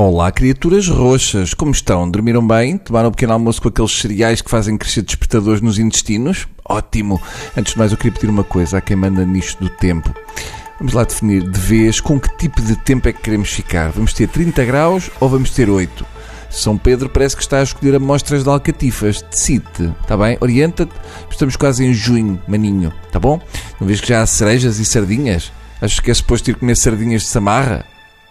Olá, criaturas roxas, como estão? Dormiram bem? Tomaram um pequeno almoço com aqueles cereais que fazem crescer despertadores nos intestinos? Ótimo! Antes de mais, eu queria pedir uma coisa a quem manda nisto do tempo. Vamos lá definir de vez com que tipo de tempo é que queremos ficar. Vamos ter 30 graus ou vamos ter 8? São Pedro parece que está a escolher amostras de alcatifas. Decide, está bem? Orienta-te. Estamos quase em junho, maninho, tá bom? Não vês que já há cerejas e sardinhas? Achas que é suposto ir comer sardinhas de samarra?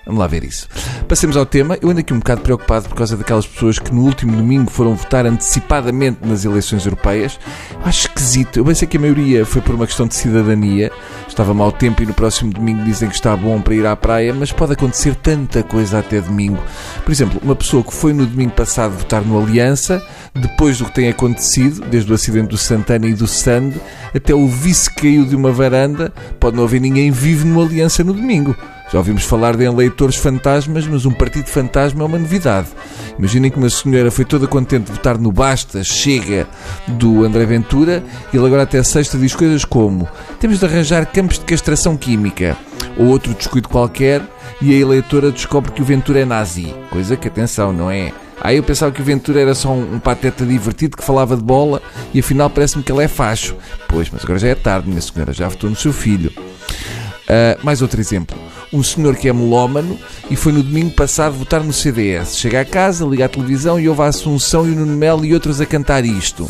Vamos lá ver isso. Passemos ao tema. Eu ando aqui um bocado preocupado por causa daquelas pessoas que no último domingo foram votar antecipadamente nas eleições europeias. Acho esquisito. Eu pensei que a maioria foi por uma questão de cidadania. Estava mau tempo e no próximo domingo dizem que está bom para ir à praia, mas pode acontecer tanta coisa até domingo. Por exemplo, uma pessoa que foi no domingo passado votar no Aliança, depois do que tem acontecido, desde o acidente do Santana e do Sand, até o vice caiu de uma varanda, pode não haver ninguém vivo no Aliança no domingo. Já ouvimos falar de eleitores fantasmas, mas um partido fantasma é uma novidade. Imaginem que uma senhora foi toda contente de votar no Basta, Chega, do André Ventura, e ele agora até sexta diz coisas como temos de arranjar campos de castração química, ou outro descuido qualquer, e a eleitora descobre que o Ventura é nazi. Coisa que, atenção, não é? Aí eu pensava que o Ventura era só um, pateta divertido que falava de bola e afinal parece-me que ele é facho. Pois, mas agora já é tarde, minha senhora, já votou no seu filho. Uh, mais outro exemplo um senhor que é melómano e foi no domingo passado votar no CDS. Chega a casa, liga a televisão e ouve a Assunção e o Nuno Melo e outros a cantar isto.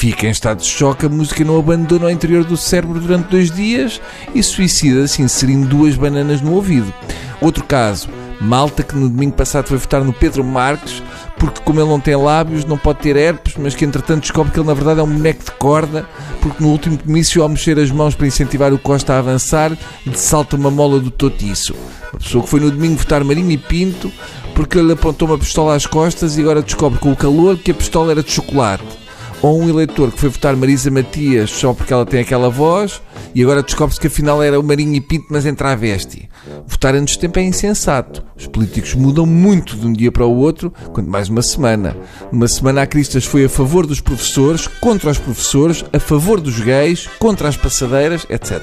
Fica em estado de choque, a música não abandona o interior do cérebro durante dois dias e suicida-se inserindo duas bananas no ouvido. Outro caso, malta que no domingo passado foi votar no Pedro Marques, porque como ele não tem lábios, não pode ter herpes, mas que entretanto descobre que ele na verdade é um boneco de corda, porque no último comício, ao mexer as mãos para incentivar o Costa a avançar, lhe salta uma mola do totiço. Uma pessoa que foi no domingo votar Marinho e Pinto, porque ele apontou uma pistola às costas e agora descobre com o calor que a pistola era de chocolate ou um eleitor que foi votar Marisa Matias só porque ela tem aquela voz e agora descobre-se que afinal era o Marinho e Pinto, mas em travesti. Votar antes de tempo é insensato. Os políticos mudam muito de um dia para o outro, quanto mais uma semana. Uma semana a Cristas foi a favor dos professores, contra os professores, a favor dos gays, contra as passadeiras, etc.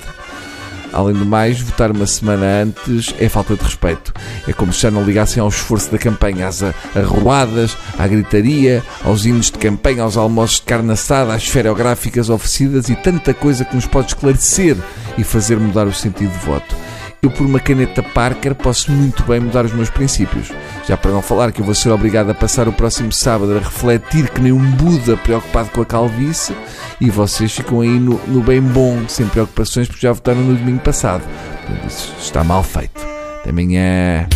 Além do mais, votar uma semana antes é falta de respeito. É como se já não ligassem ao esforço da campanha, às arruadas, à gritaria, aos hinos de campanha, aos almoços de carne assada, às esferográficas oferecidas e tanta coisa que nos pode esclarecer e fazer mudar o sentido de voto eu por uma caneta Parker posso muito bem mudar os meus princípios. Já para não falar que eu vou ser obrigado a passar o próximo sábado a refletir que nem um Buda preocupado com a calvície e vocês ficam aí no, no bem bom, sem preocupações, porque já votaram no domingo passado. Isso está mal feito. Até amanhã.